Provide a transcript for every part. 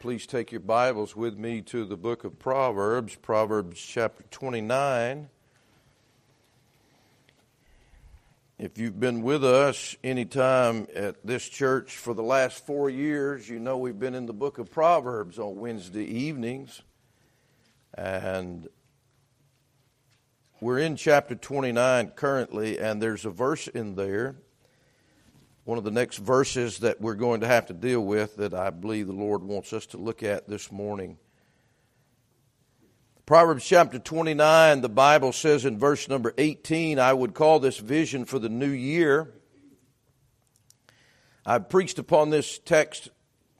Please take your Bibles with me to the book of Proverbs, Proverbs chapter 29. If you've been with us any time at this church for the last four years, you know we've been in the book of Proverbs on Wednesday evenings. And we're in chapter 29 currently, and there's a verse in there one of the next verses that we're going to have to deal with that I believe the Lord wants us to look at this morning. Proverbs chapter 29, the Bible says in verse number 18, I would call this vision for the new year. I've preached upon this text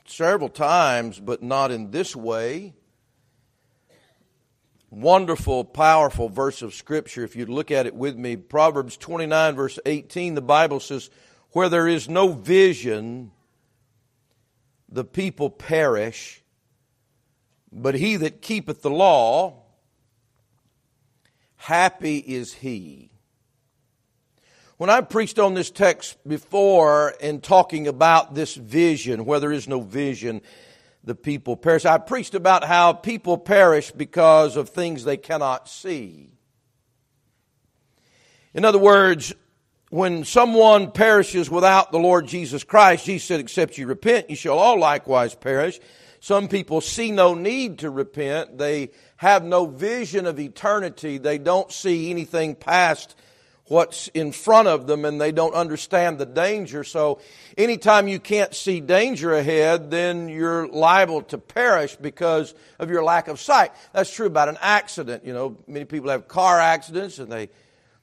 several times, but not in this way. Wonderful, powerful verse of Scripture. If you'd look at it with me, Proverbs 29, verse 18, the Bible says, where there is no vision, the people perish, but he that keepeth the law, happy is he. When I preached on this text before in talking about this vision, where there is no vision, the people perish. I preached about how people perish because of things they cannot see. In other words, when someone perishes without the Lord Jesus Christ, Jesus said, except you repent, you shall all likewise perish. Some people see no need to repent. They have no vision of eternity. They don't see anything past what's in front of them and they don't understand the danger. So anytime you can't see danger ahead, then you're liable to perish because of your lack of sight. That's true about an accident. You know, many people have car accidents and they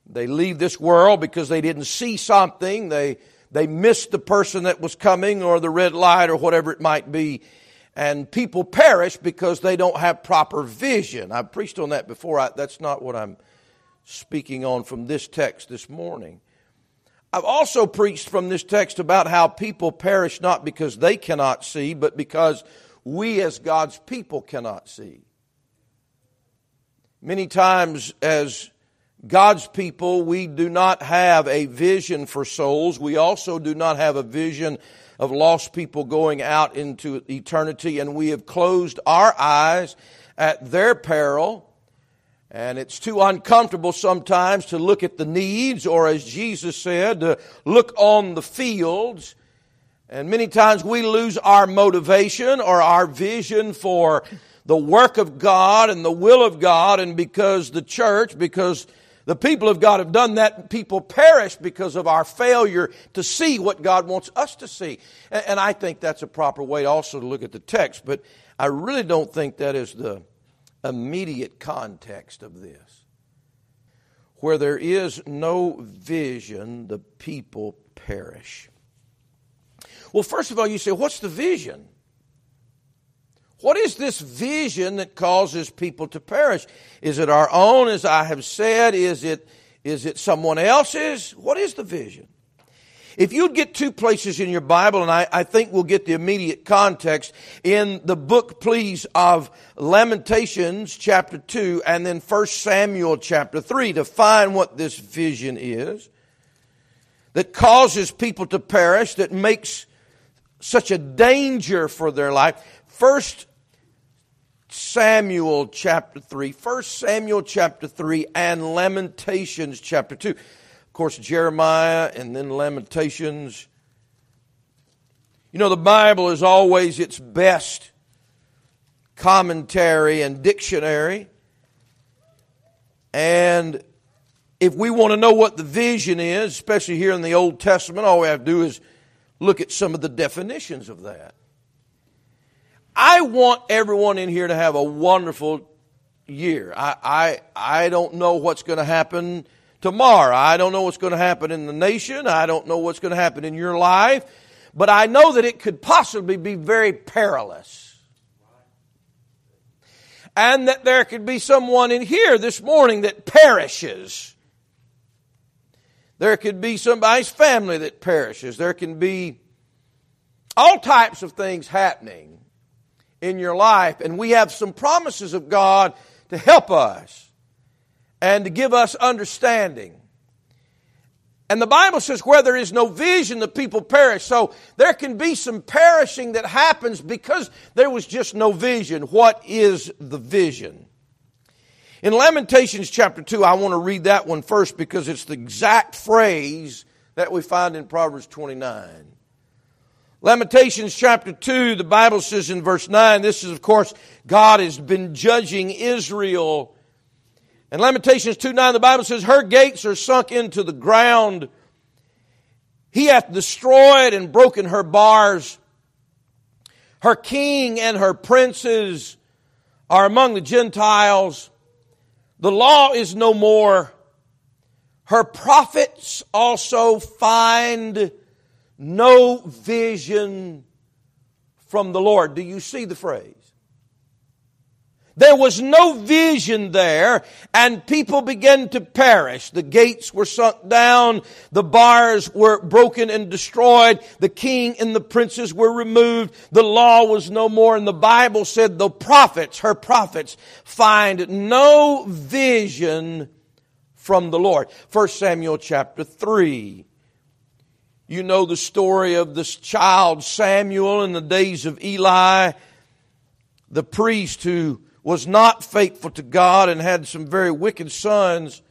they leave this world because they didn't see something. They, they missed the person that was coming or the red light or whatever it might be. And people perish because they don't have proper vision. I've preached on that before. I, that's not what I'm speaking on from this text this morning. I've also preached from this text about how people perish not because they cannot see, but because we as God's people cannot see. Many times as God's people, we do not have a vision for souls. We also do not have a vision of lost people going out into eternity, and we have closed our eyes at their peril. And it's too uncomfortable sometimes to look at the needs, or as Jesus said, to look on the fields. And many times we lose our motivation or our vision for the work of God and the will of God, and because the church, because the people of God have done that. People perish because of our failure to see what God wants us to see. And I think that's a proper way also to look at the text, but I really don't think that is the immediate context of this. Where there is no vision, the people perish. Well, first of all, you say, what's the vision? What is this vision that causes people to perish? Is it our own, as I have said? Is it, is it someone else's? What is the vision? If you'd get two places in your Bible, and I, I, think we'll get the immediate context, in the book, please, of Lamentations chapter 2 and then 1 Samuel chapter 3 to find what this vision is that causes people to perish, that makes such a danger for their life. First Samuel chapter 3, 1 Samuel chapter 3, and Lamentations chapter 2. Of course, Jeremiah and then Lamentations. You know, the Bible is always its best commentary and dictionary. And if we want to know what the vision is, especially here in the Old Testament, all we have to do is look at some of the definitions of that. I want everyone in here to have a wonderful year. I, I, I don't know what's going to happen tomorrow. I don't know what's going to happen in the nation. I don't know what's going to happen in your life. But I know that it could possibly be very perilous. And that there could be someone in here this morning that perishes. There could be somebody's family that perishes. There can be all types of things happening in your life. And we have some promises of God to help us and to give us understanding. And the Bible says, where there is no vision, the people perish. So there can be some perishing that happens because there was just no vision. What is the vision? In Lamentations chapter 2, I want to read that one first because it's the exact phrase that we find in Proverbs 29. Lamentations chapter 2, the Bible says in verse 9, this is, of course, God has been judging Israel in Lamentations 2 9, the Bible says, Her gates are sunk into the ground. He hath destroyed and broken her bars. Her king and her princes are among the Gentiles. The law is no more. Her prophets also find no vision from the Lord. Do you see the phrase? There was no vision there, and people began to perish. The gates were sunk down, the bars were broken and destroyed, the king and the princes were removed, the law was no more, and the Bible said the prophets, her prophets, find no vision from the Lord. 1 Samuel chapter 3. You know the story of this child Samuel in the days of Eli, the priest who was not faithful to God and had some very wicked sons.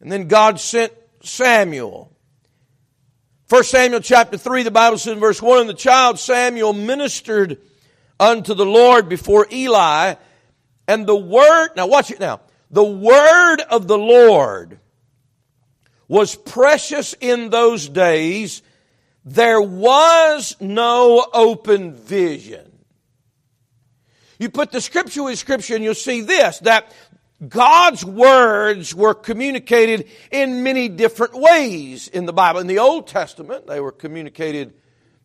And then God sent Samuel. 1 Samuel chapter 3, the Bible says in verse 1, And the child Samuel ministered unto the Lord before Eli, and the word, now watch it now, the word of the Lord was precious in those days. There was no open vision. You put the scripture with scripture and you'll see this, that God's words were communicated in many different ways in the Bible. In the Old Testament, they were communicated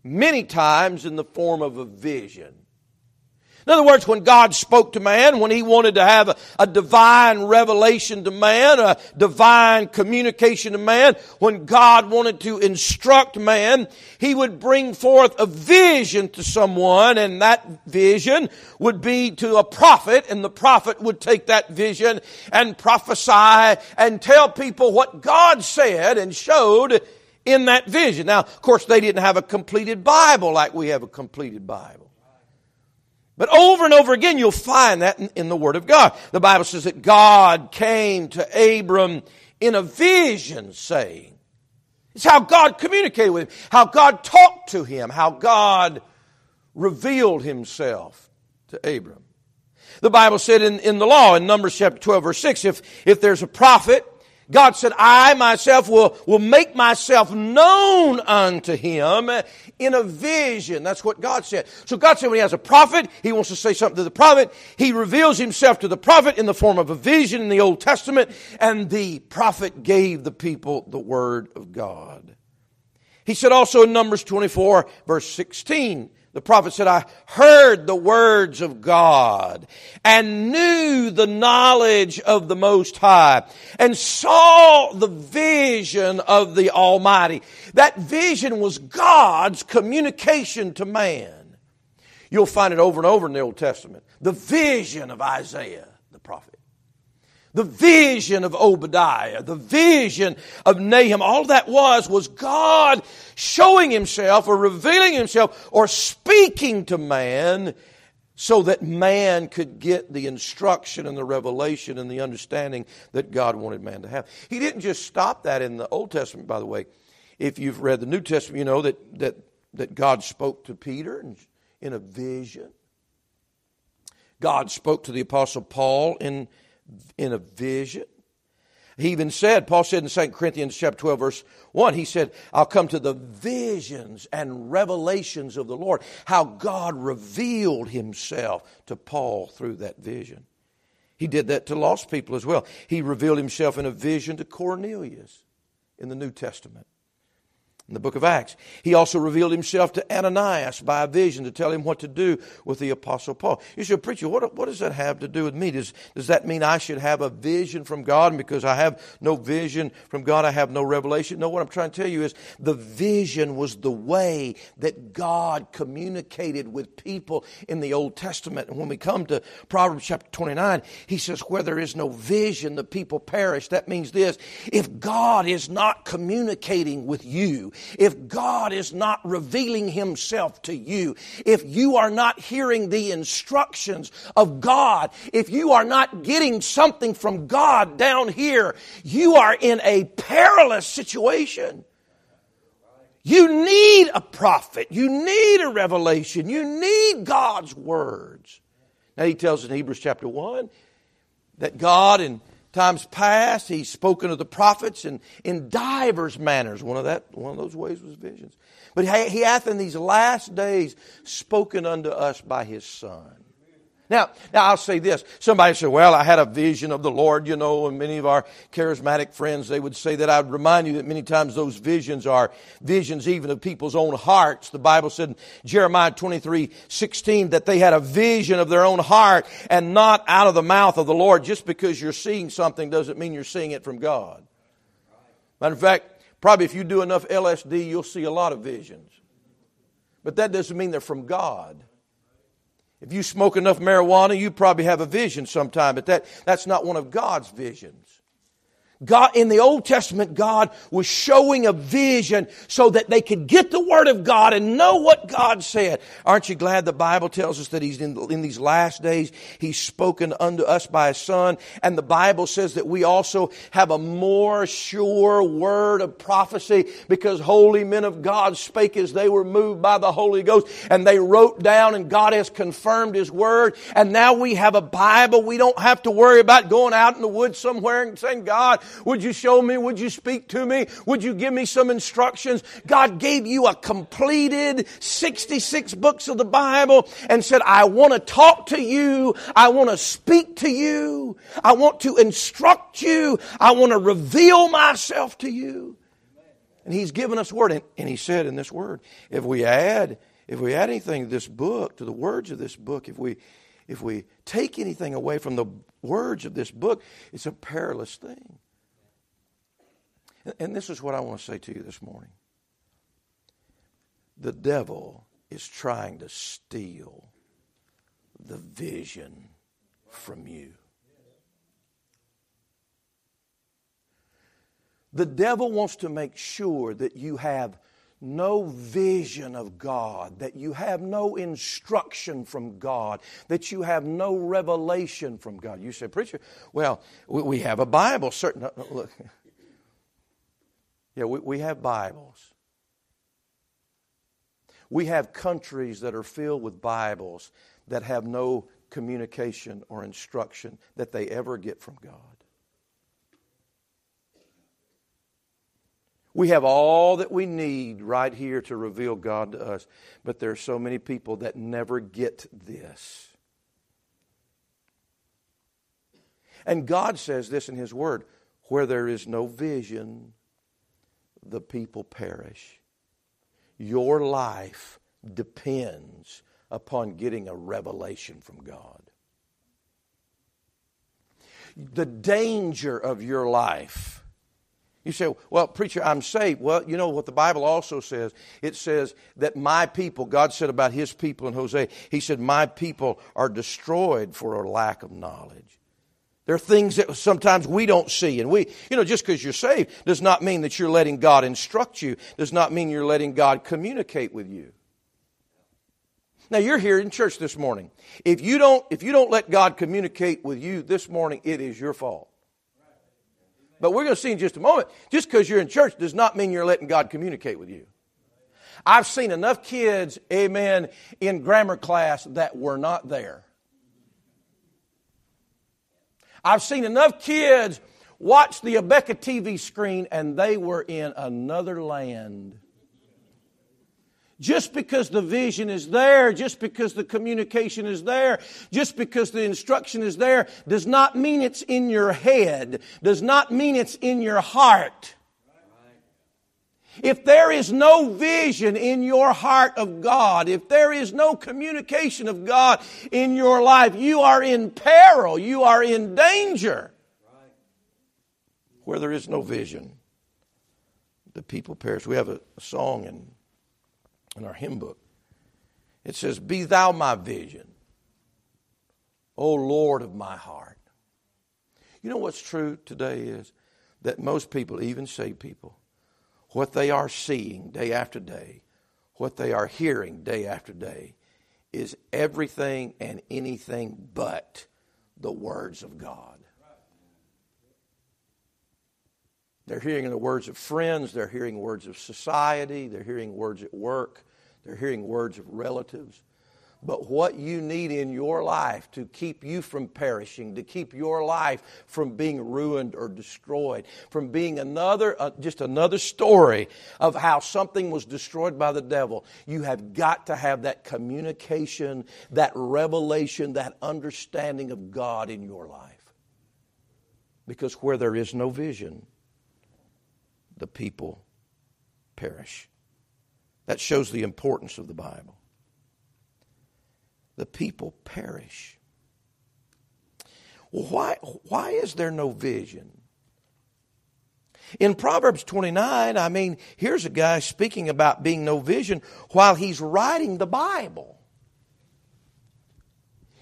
many times in the form of a vision. In other words, when God spoke to man, when He wanted to have a, a, divine revelation to man, a divine communication to man, when God wanted to instruct man, He would bring forth a vision to someone, and that vision would be to a prophet, and the prophet would take that vision and prophesy and tell people what God said and showed in that vision. Now, of course, they didn't have a completed Bible like we have a completed Bible. But over and over again, you'll find that in, in, the Word of God. The Bible says that God came to Abram in a vision, saying, It's how God communicated with him, how God talked to him, how God revealed himself to Abram. The Bible said in, in the law, in Numbers chapter 12, verse 6, if, if there's a prophet God said, I myself will, will make myself known unto him in a vision. That's what God said. So God said when he has a prophet, he wants to say something to the prophet. He reveals himself to the prophet in the form of a vision in the Old Testament, and the prophet gave the people the word of God. He said also in Numbers 24, verse 16, the prophet said, I heard the words of God and knew the knowledge of the Most High and saw the vision of the Almighty. That vision was God's communication to man. You'll find it over and over in the Old Testament. The vision of Isaiah, the prophet the vision of Obadiah, the vision of Nahum, all that was was God showing himself or revealing himself or speaking to man so that man could get the instruction and the revelation and the understanding that God wanted man to have. He didn't just stop that in the Old Testament, by the way. If you've read the New Testament, you know that, that, that God spoke to Peter in, in a vision. God spoke to the Apostle Paul in in a vision. He even said, Paul said in 2 Corinthians chapter 12, verse 1, he said, I'll come to the visions and revelations of the Lord, how God revealed himself to Paul through that vision. He did that to lost people as well. He revealed himself in a vision to Cornelius in the New Testament. In the book of Acts. He also revealed himself to Ananias by a vision to tell him what to do with the apostle Paul. You say, preacher, what, what does that have to do with me? Does, does that mean I should have a vision from God? And because I have no vision from God, I have no revelation? No, what I'm trying to tell you is the vision was the way that God communicated with people in the Old Testament. And when we come to Proverbs chapter 29, he says, where there is no vision, the people perish. That means this, if God is not communicating with you, if God is not revealing Himself to you, if you are not hearing the instructions of God, if you are not getting something from God down here, you are in a perilous situation. You need a prophet. You need a revelation. You need God's words. Now he tells in Hebrews chapter 1 that God in times past he's spoken to the prophets in, in divers manners. One of that one of those ways was visions. But he, he hath in these last days spoken unto us by his son now, now I'll say this. Somebody said, well, I had a vision of the Lord, you know, and many of our charismatic friends, they would say that. I would remind you that many times those visions are visions even of people's own hearts. The Bible said in Jeremiah 23, 16 that they had a vision of their own heart and not out of the mouth of the Lord. Just because you're seeing something doesn't mean you're seeing it from God. Matter of fact, probably if you do enough LSD, you'll see a lot of visions. But that doesn't mean they're from God. If you smoke enough marijuana, you probably have a vision sometime, but that, that's not one of God's visions. God, in the Old Testament, God was showing a vision so that they could get the Word of God and know what God said. Aren't you glad the Bible tells us that He's in, in these last days, He's spoken unto us by His Son, and the Bible says that we also have a more sure word of prophecy because holy men of God spake as they were moved by the Holy Ghost, and they wrote down, and God has confirmed His Word, and now we have a Bible. We don't have to worry about going out in the woods somewhere and saying, God, would you show me? Would you speak to me? Would you give me some instructions? God gave you a completed 66 books of the Bible and said, I want to talk to you. I want to speak to you. I want to instruct you. I want to reveal myself to you. And He's given us word. And, and He said in this word, if we add, if we add anything to this book, to the words of this book, if we, if we take anything away from the words of this book, it's a perilous thing. And this is what I want to say to you this morning. The devil is trying to steal the vision from you. The devil wants to make sure that you have no vision of God, that you have no instruction from God, that you have no revelation from God. You say, Preacher, well, we have a Bible. Certain, look, yeah, we, we have Bibles. We have countries that are filled with Bibles that have no communication or instruction that they ever get from God. We have all that we need right here to reveal God to us, but there are so many people that never get this. And God says this in His Word where there is no vision, the people perish. Your life depends upon getting a revelation from God. The danger of your life. You say, well, preacher, I'm saved. Well, you know what the Bible also says? It says that my people, God said about his people in Hosea, he said, my people are destroyed for a lack of knowledge. There are things that sometimes we don't see. And we, you know, just because you're saved does not mean that you're letting God instruct you, does not mean you're letting God communicate with you. Now you're here in church this morning. If you don't, if you don't let God communicate with you this morning, it is your fault. But we're going to see in just a moment, just because you're in church does not mean you're letting God communicate with you. I've seen enough kids, amen, in grammar class that were not there. I've seen enough kids watch the Abeka TV screen and they were in another land. Just because the vision is there, just because the communication is there, just because the instruction is there, does not mean it's in your head, does not mean it's in your heart. If there is no vision in your heart of God, if there is no communication of God in your life, you are in peril, you are in danger. Where there is no vision, the people perish. We have a, song in, in our hymn book. It says, Be thou my vision, O Lord of my heart. You know what's true today is that most people, even saved people, what they are seeing day after day, what they are hearing day after day, is everything and anything but the words of God. They're hearing the words of friends, they're hearing words of society, they're hearing words at work, they're hearing words of relatives. But what you need in your life to keep you from perishing, to keep your life from being ruined or destroyed, from being another, uh, just another story of how something was destroyed by the devil, you have got to have that communication, that revelation, that understanding of God in your life. Because where there is no vision, the people perish. That shows the importance of the Bible the people perish. Why, why is there no vision? In Proverbs 29, I mean, here's a guy speaking about being no vision while he's writing the Bible.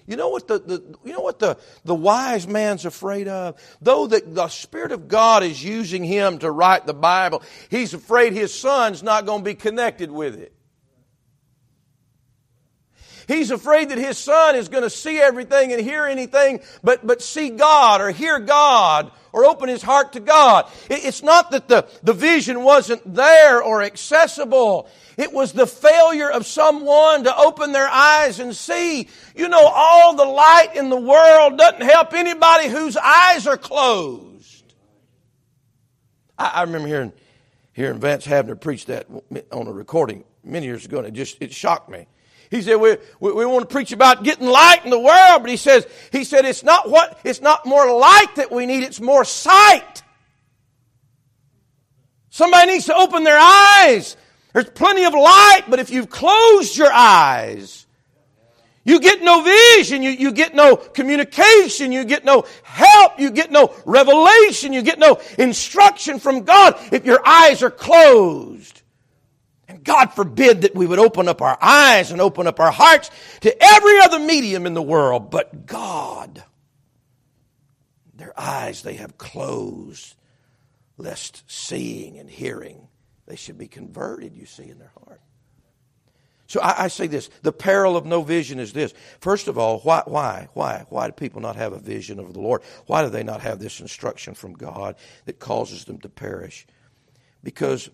You know what the, the you know what the, the wise man's afraid of? Though the, the Spirit of God is using him to write the Bible, he's afraid his son's not going to be connected with it. He's afraid that his son is going to see everything and hear anything but, but see God or hear God or open his heart to God. It's not that the, the vision wasn't there or accessible. It was the failure of someone to open their eyes and see. You know, all the light in the world doesn't help anybody whose eyes are closed. I, I remember hearing, hearing Vance Havner preach that on a recording many years ago, and it just it shocked me. He said, we, we, we, want to preach about getting light in the world, but he says, he said, it's not what, it's not more light that we need, it's more sight. Somebody needs to open their eyes. There's plenty of light, but if you've closed your eyes, you get no vision, you, you get no communication, you get no help, you get no revelation, you get no instruction from God if your eyes are closed. God forbid that we would open up our eyes and open up our hearts to every other medium in the world but God. Their eyes they have closed, lest seeing and hearing they should be converted, you see, in their heart. So I, I, say this the peril of no vision is this. First of all, why, why, why, why do people not have a vision of the Lord? Why do they not have this instruction from God that causes them to perish? Because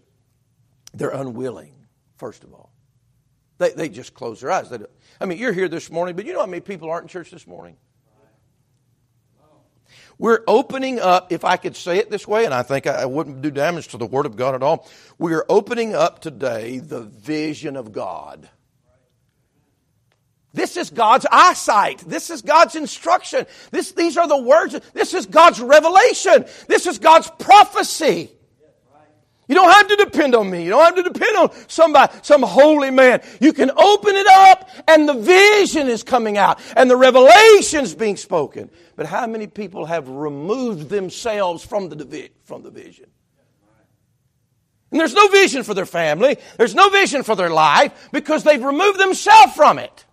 they're unwilling, first of all. They, they just close their eyes. They I mean, you're here this morning, but you know how many people aren't in church this morning? We're opening up, if I could say it this way, and I think I wouldn't do damage to the Word of God at all. We are opening up today the vision of God. This is God's eyesight. This is God's instruction. This, these are the words. This is God's revelation. This is God's prophecy. You don't have to depend on me. You don't have to depend on somebody, some holy man. You can open it up and the vision is coming out and the revelation's being spoken. But how many people have removed themselves from the, from the vision? And there's no vision for their family. There's no vision for their life because they've removed themselves from it.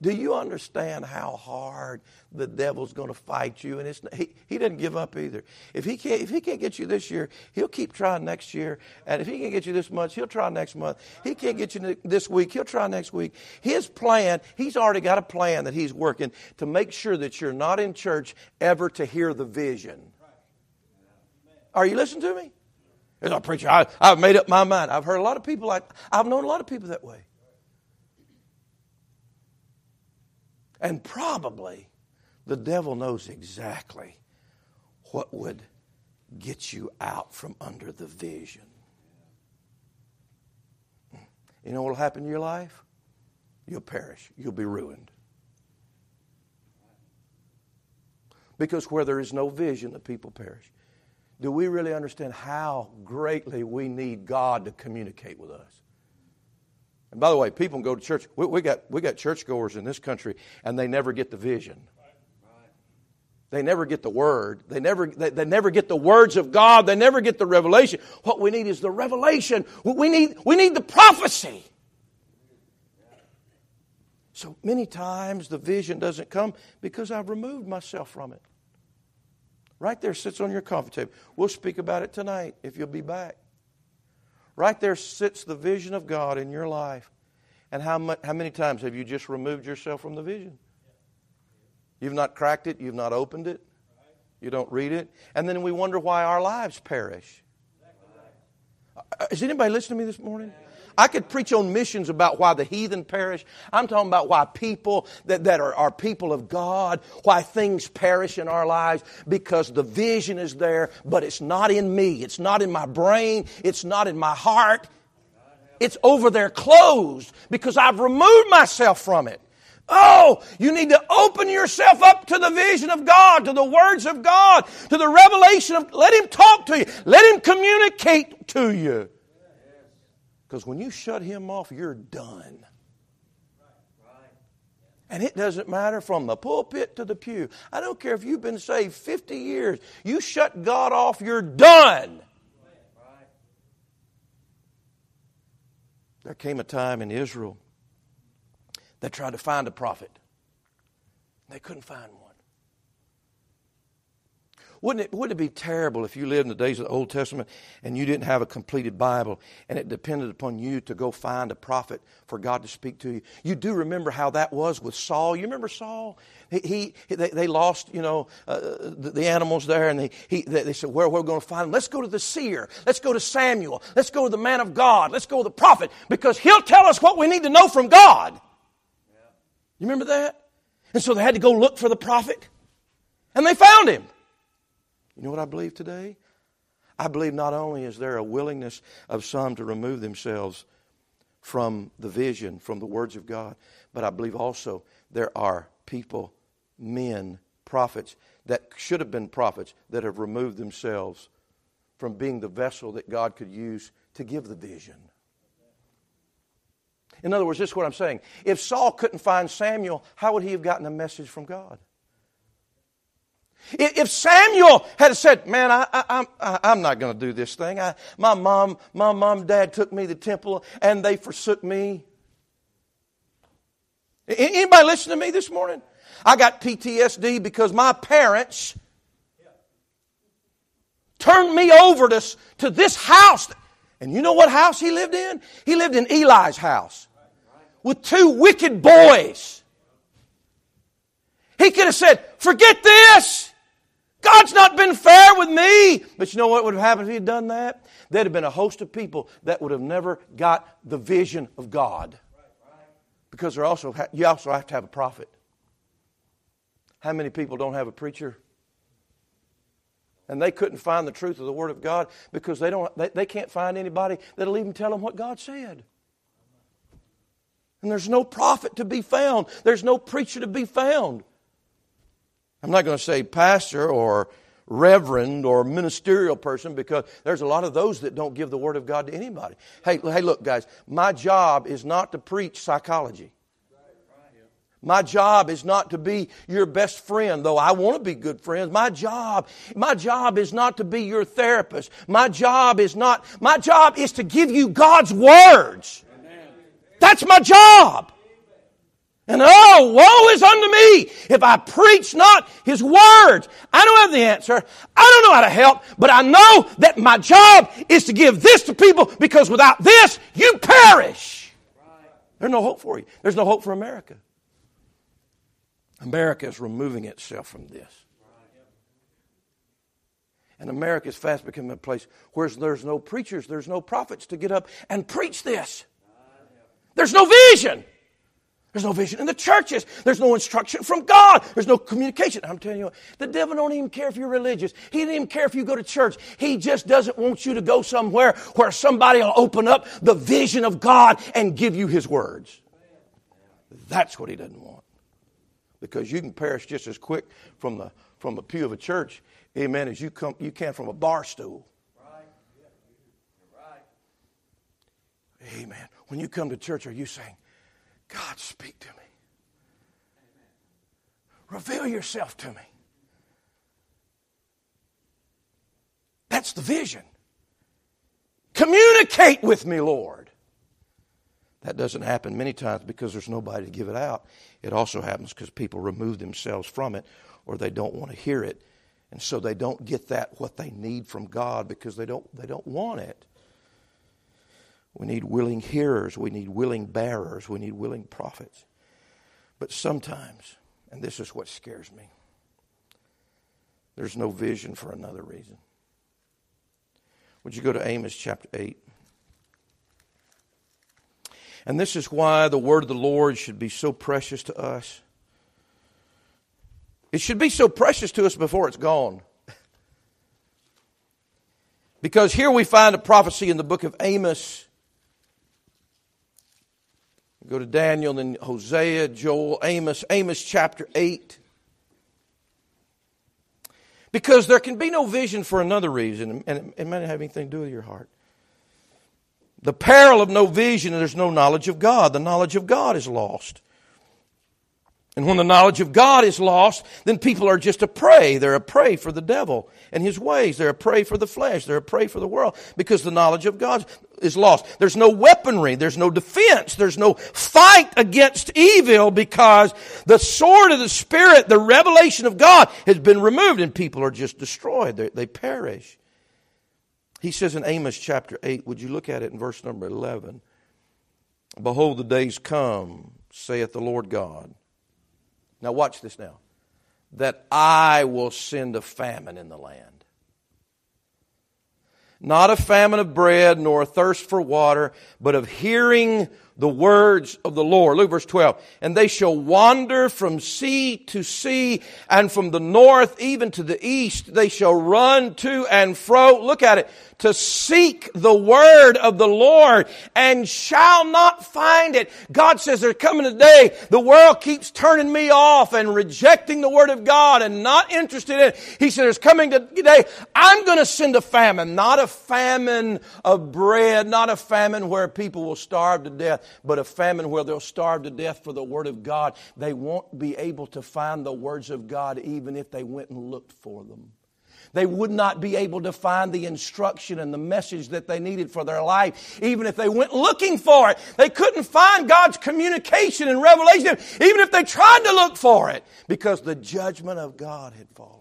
Do you understand how hard the devil's going to fight you? And it's, he, he doesn't give up either. If he, can't, if he can't get you this year, he'll keep trying next year. And if he can't get you this month, he'll try next month. He can't get you this week, he'll try next week. His plan, he's already got a plan that he's working to make sure that you're not in church ever to hear the vision. Are you listening to me? As a preacher, I, I've made up my mind. I've heard a lot of people like, I've known a lot of people that way. And probably the devil knows exactly what would get you out from under the vision. You know what will happen to your life? You'll perish. You'll be ruined. Because where there is no vision, the people perish. do we really understand how greatly we need God to communicate with us? And by the way, people go to church. We, we got, we got churchgoers in this country, and they never get the vision. They never get the word. They never, they, they, never get the words of God. They never get the revelation. What we need is the revelation. We need, we need the prophecy. So many times the vision doesn't come because I've removed myself from it. Right there sits on your coffee table. We'll speak about it tonight if you'll be back. Right there sits the vision of God in your life. And how, much, how many times have you just removed yourself from the vision? You've not cracked it, you've not opened it, you don't read it. And then we wonder why our lives perish. Uh, is anybody listening to me this morning? I could preach on missions about why the heathen perish. I'm talking about why people that, that are, are people of God, why things perish in our lives, because the vision is there, but it's not in me. It's not in my brain. It's not in my heart. It's over there closed because I've removed myself from it. Oh, you need to open yourself up to the vision of God, to the words of God, to the revelation of, let Him talk to you. Let Him communicate to you. Because when you shut him off, you're done. And it doesn't matter from the pulpit to the pew. I don't care if you've been saved 50 years. You shut God off, you're done. There came a time in Israel that tried to find a prophet. They couldn't find one. Wouldn't it, wouldn't it be terrible if you lived in the days of the Old Testament and you didn't have a completed Bible and it depended upon you to go find a prophet for God to speak to you? You do remember how that was with Saul. You remember Saul? He, he they, they, lost, you know, uh, the, the, animals there, and they, he, they, they said, "Where we're going to find him? Let's go to the seer. Let's go to Samuel. Let's go to the man of God. Let's go to the prophet because he'll tell us what we need to know from God." You remember that? And so they had to go look for the prophet, and they found him. You know what I believe today? I believe not only is there a willingness of some to remove themselves from the vision, from the words of God, but I believe also there are people, men, prophets that should have been prophets that have removed themselves from being the vessel that God could use to give the vision. In other words, this is what I'm saying. If Saul couldn't find Samuel, how would he have gotten a message from God? If Samuel had said, "Man, I, I, I, I'm not going to do this thing. I, my mom, my mom, dad took me to the temple, and they forsook me." Anybody listen to me this morning? I got PTSD because my parents turned me over to, to this house. And you know what house he lived in? He lived in Eli's house with two wicked boys. He could have said, Forget this. God's not been fair with me. But you know what would have happened if he had done that? There'd have been a host of people that would have never got the vision of God. Because there also you also have to have a prophet. How many people don't have a preacher? And they couldn't find the truth of the Word of God because they, don't, they, they can't find anybody that'll even tell them what God said. And there's no prophet to be found, there's no preacher to be found. I'm not going to say pastor or reverend or ministerial person because there's a lot of those that don't give the word of God to anybody. Hey, hey, look, guys, my job is not to preach psychology. My job is not to be your best friend, though I want to be good friends. My job, my job is not to be your therapist. My job is not, my job is to give you God's words. That's my job. And oh, woe is unto me if I preach not his words. I don't have the answer. I don't know how to help, but I know that my job is to give this to people because without this, you perish. There's no hope for you. There's no hope for America. America is removing itself from this. And America is fast becoming a place where there's no preachers, there's no prophets to get up and preach this. There's no vision. There's no vision in the churches. There's no instruction from God. There's no communication. I'm telling you, the devil don't even care if you're religious. He doesn't even care if you go to church. He just doesn't want you to go somewhere where somebody will open up the vision of God and give you his words. That's what he doesn't want. Because you can perish just as quick from the from the pew of a church, amen, as you come you can from a bar stool. Amen. When you come to church, are you saying, God, speak to me? Reveal yourself to me. That's the vision. Communicate with me, Lord. That doesn't happen many times because there's nobody to give it out. It also happens because people remove themselves from it or they don't want to hear it. And so they don't get that what they need from God because they don't they don't want it. We need willing hearers, we need willing bearers, we need willing prophets. But sometimes, and this is what scares me, there's no vision for another reason. Would you go to Amos chapter 8? And this is why the word of the Lord should be so precious to us. It should be so precious to us before it's gone. Because here we find a prophecy in the book of Amos. Go to Daniel, then Hosea, Joel, Amos, Amos chapter 8. Because there can be no vision for another reason, and it may not have anything to do with your heart. The peril of no vision, there's no knowledge of God. The knowledge of God is lost. And when the knowledge of God is lost, then people are just a prey. They're a prey for the devil and his ways. They're a prey for the flesh. They're a prey for the world because the knowledge of God is lost. There's no weaponry. There's no defense. There's no fight against evil because the sword of the Spirit, the revelation of God has been removed and people are just destroyed. They, they perish. He says in Amos chapter 8, would you look at it in verse number 11? Behold, the days come, saith the Lord God now, watch this now. That I will send a famine in the land. Not a famine of bread, nor a thirst for water, but of hearing the words of the Lord. Look verse 12. And they shall wander from sea to sea and from the north even to the east. They shall run to and fro. Look at it. To seek the word of the Lord and shall not find it. God says there's coming a day the world keeps turning me off and rejecting the word of God and not interested in it. He said there's coming a day I'm going to send a famine, not a famine of bread, not a famine where people will starve to death, but a famine where they'll starve to death for the Word of God. They won't be able to find the words of God even if they went and looked for them. They would not be able to find the instruction and the message that they needed for their life, even if they went looking for it. They couldn't find God's communication and revelation, even if they tried to look for it, because the judgment of God had fallen.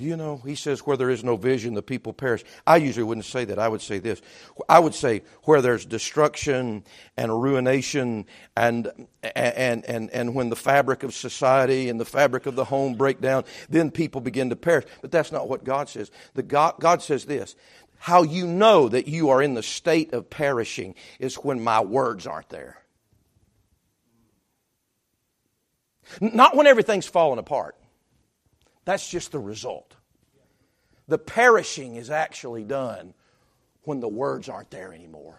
Do you know? He says, where there is no vision, the people perish. I usually wouldn't say that. I would say this. I would say, where there's destruction and ruination and, and, and, and when the fabric of society and the fabric of the home break down, then people begin to perish. But that's not what God says. The God, God says this. How you know that you are in the state of perishing is when my words aren't there. Not when everything's falling apart. That's just the result. The perishing is actually done when the words aren't there anymore.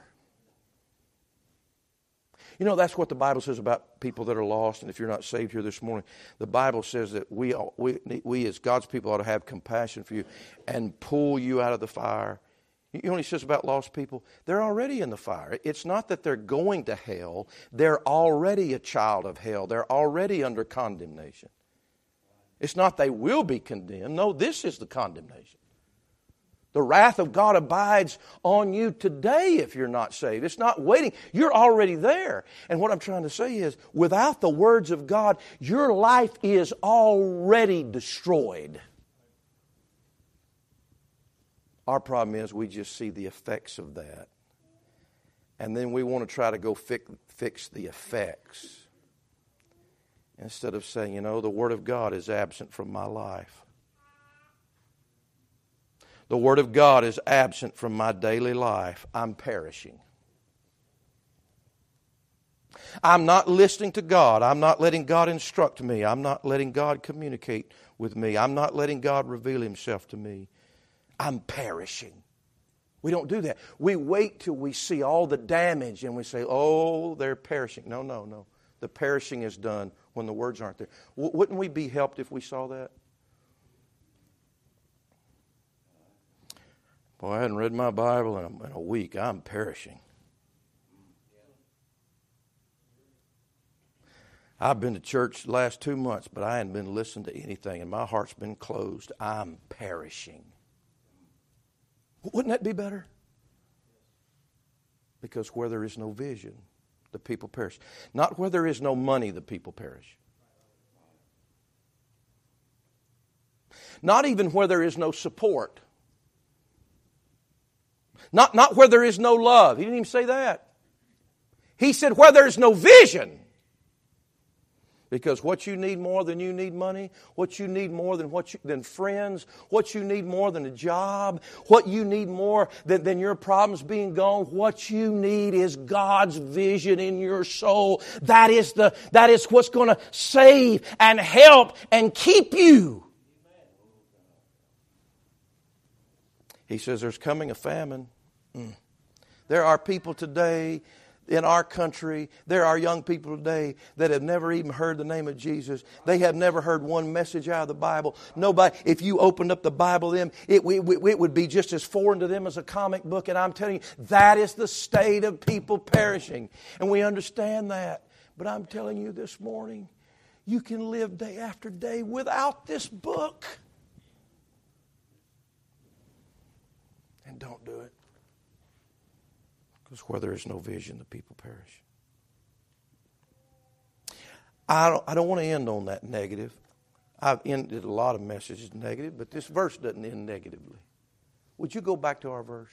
You know, that's what the Bible says about people that are lost. And if you're not saved here this morning, the Bible says that we, we, we as God's people ought to have compassion for you and pull you out of the fire. You know what he says about lost people? They're already in the fire. It's not that they're going to hell, they're already a child of hell, they're already under condemnation. It's not they will be condemned. No, this is the condemnation. The wrath of God abides on you today if you're not saved. It's not waiting. You're already there. And what I'm trying to say is, without the words of God, your life is already destroyed. Our problem is we just see the effects of that. And then we want to try to go fix, fix the effects instead of saying, you know, the Word of God is absent from my life. The Word of God is absent from my daily life. I'm perishing. I'm not listening to God. I'm not letting God instruct me. I'm not letting God communicate with me. I'm not letting God reveal Himself to me. I'm perishing. We don't do that. We wait till we see all the damage and we say, oh, they're perishing. No, no, no. The perishing is done when the words aren't there. W- wouldn't we be helped if we saw that? Boy, I hadn't read my Bible in a, in a week. I'm perishing. I've been to church the last two months, but I hadn't been listening to anything, and my heart's been closed. I'm perishing. Wouldn't that be better? Because where there is no vision, the people perish. Not where there is no money, the people perish. Not even where there is no support. Not, not where there is no love. He didn't even say that. He said where there is no vision. Because what you need more than you need money, what you need more than what you, than friends, what you need more than a job, what you need more than, than your problems being gone, what you need is God's vision in your soul. That is the that is what's going to save and help and keep you. He says there's coming a famine. Mm. There are people today in our country, there are young people today that have never even heard the name of Jesus. They have never heard one message out of the Bible. Nobody, if you opened up the Bible to them, it, it, it would be just as foreign to them as a comic book. And I'm telling you, that is the state of people perishing. And we understand that. But I'm telling you this morning, you can live day after day without this book. And don't do it. Because where there is no vision, the people perish. I don't, I don't want to end on that negative. I've ended a lot of messages negative, but this verse doesn't end negatively. Would you go back to our verse?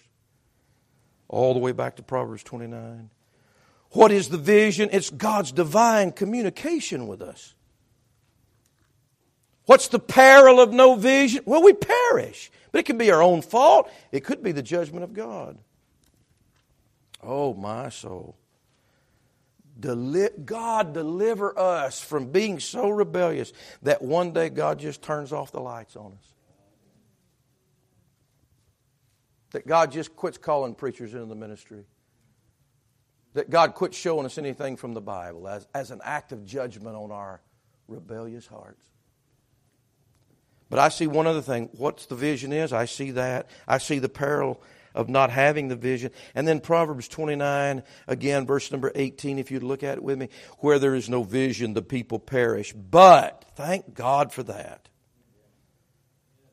All the way back to Proverbs 29. What is the vision? It's God's divine communication with us. What's the peril of no vision? Well, we perish. But it could be our own fault, it could be the judgment of God. Oh, my soul. Deli- God deliver us from being so rebellious that one day God just turns off the lights on us. That God just quits calling preachers into the ministry. That God quits showing us anything from the Bible as, as an act of judgment on our rebellious hearts. But I see one other thing. What's the vision is? I see that. I see the peril of not having the vision. And then Proverbs 29, again, verse number 18, if you'd look at it with me, where there is no vision, the people perish. But, thank God for that.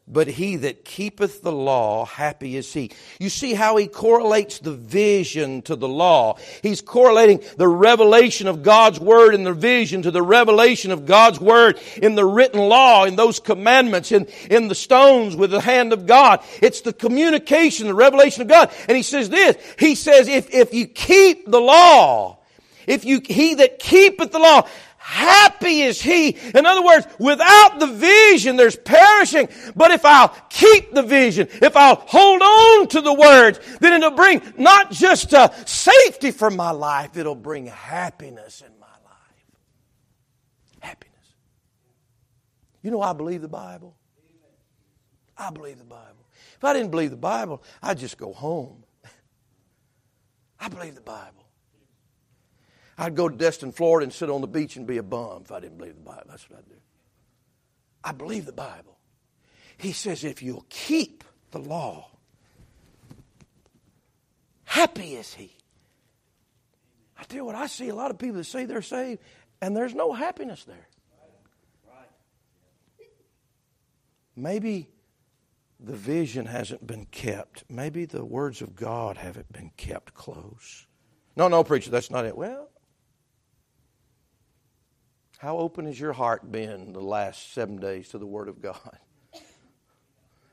But he that keepeth the law, happy is he. You see how he correlates the vision to the law. He's correlating the revelation of God's word in the vision to the revelation of God's word in the written law, in those commandments, in, in the stones with the hand of God. It's the communication, the revelation of God. And he says this, he says, if, if you keep the law, if you, he that keepeth the law, Happy is he. In other words, without the vision, there's perishing. But if I'll keep the vision, if I'll hold on to the words, then it'll bring not just uh, safety for my life, it'll bring happiness in my life. Happiness. You know, I believe the Bible. I believe the Bible. If I didn't believe the Bible, I'd just go home. I believe the Bible. I'd go to Destin, Florida and sit on the beach and be a bum if I didn't believe the Bible. That's what I'd do. I believe the Bible. He says, if you'll keep the law, happy is he. I tell you what, I see a lot of people that say they're saved, and there's no happiness there. Maybe the vision hasn't been kept. Maybe the words of God haven't been kept close. No, no, preacher, that's not it. Well, how open has your heart been the last seven days to the Word of God?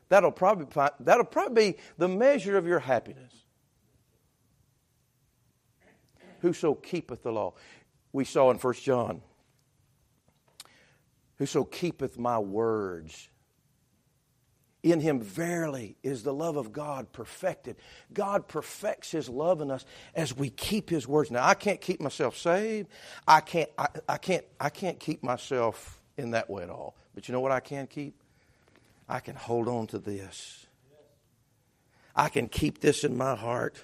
That'll probably, that'll probably be the measure of your happiness. Whoso keepeth the law. We saw in 1 John. Whoso keepeth my words in him verily is the love of God perfected. God perfects his love in us as we keep his words. Now I can't keep myself saved. I can't I, I can't I can't keep myself in that way at all. But you know what I can keep? I can hold on to this. I can keep this in my heart.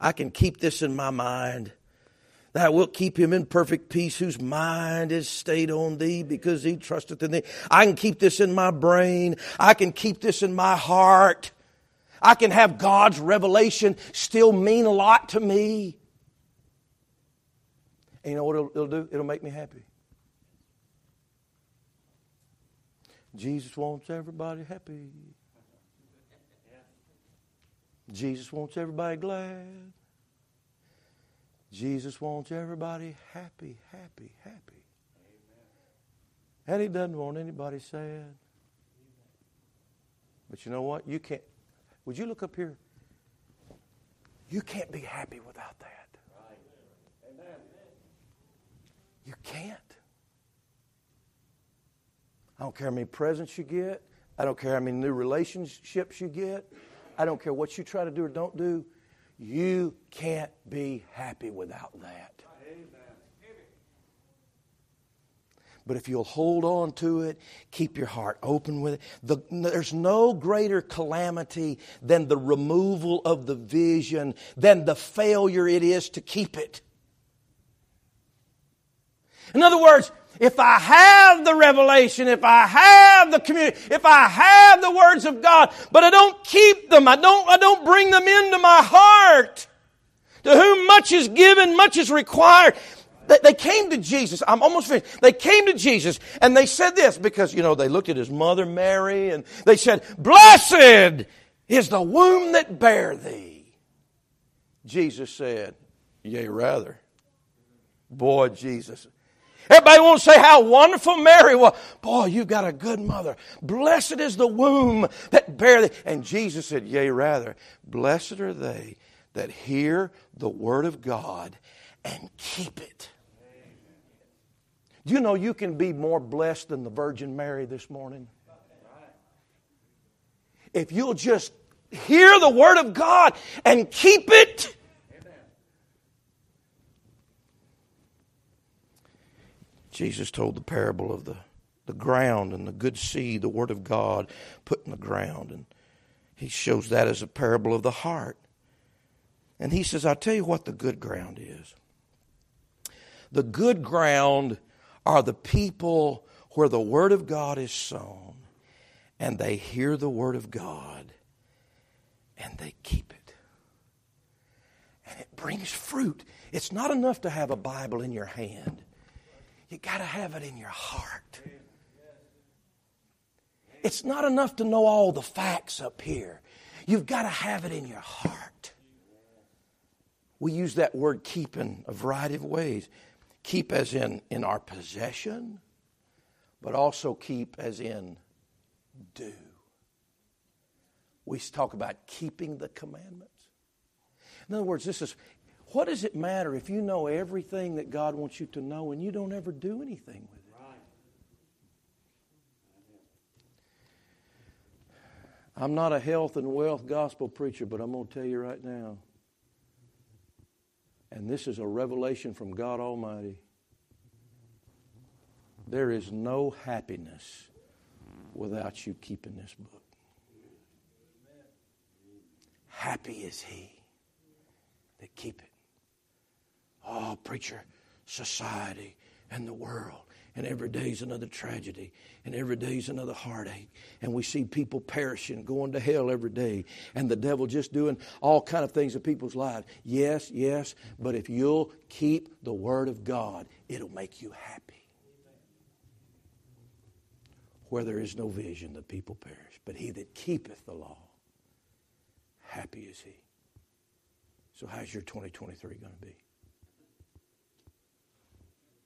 I can keep this in my mind Thou wilt keep him in perfect peace whose mind is stayed on thee because he trusteth in thee. I can keep this in my brain. I can keep this in my heart. I can have God's revelation still mean a lot to me. And you know what it'll, it'll do? It'll make me happy. Jesus wants everybody happy. Jesus wants everybody glad. Jesus wants everybody happy, happy, happy. And he doesn't want anybody sad. But you know what? You can't. Would you look up here? You can't be happy without that. You can't. I don't care how many presents you get. I don't care how many new relationships you get. I don't care what you try to do or don't do. You can't be happy without that. But if you'll hold on to it, keep your heart open with it. The, there's no greater calamity than the removal of the vision, than the failure it is to keep it. In other words, if I have the revelation, if I have the community, if I have the words of God, but I don't keep them, I don't, I don't bring them into my heart. To whom much is given, much is required. They came to Jesus. I'm almost finished. They came to Jesus and they said this because, you know, they looked at his mother Mary and they said, Blessed is the womb that bare thee. Jesus said, Yea, rather. Boy, Jesus, Everybody wants to say how wonderful Mary was. Boy, you got a good mother. Blessed is the womb that bare thee. And Jesus said, Yea, rather, blessed are they that hear the word of God and keep it. Do you know you can be more blessed than the Virgin Mary this morning? If you'll just hear the word of God and keep it. Jesus told the parable of the, the ground and the good seed, the Word of God put in the ground. And he shows that as a parable of the heart. And he says, I'll tell you what the good ground is. The good ground are the people where the Word of God is sown and they hear the Word of God and they keep it. And it brings fruit. It's not enough to have a Bible in your hand. You got to have it in your heart. It's not enough to know all the facts up here. You've got to have it in your heart. We use that word keep in a variety of ways. Keep as in in our possession, but also keep as in do. We talk about keeping the commandments. In other words, this is what does it matter if you know everything that God wants you to know and you don't ever do anything with it? I'm not a health and wealth gospel preacher, but I'm going to tell you right now. And this is a revelation from God Almighty. There is no happiness without you keeping this book. Happy is he that keep it. Oh, preacher, society and the world. And every day is another tragedy, and every day is another heartache. And we see people perishing, going to hell every day, and the devil just doing all kind of things in people's lives. Yes, yes, but if you'll keep the word of God, it'll make you happy. Where there is no vision, the people perish. But he that keepeth the law, happy is he. So, how's your 2023 going to be?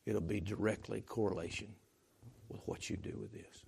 It'll be directly correlation with what you do with this.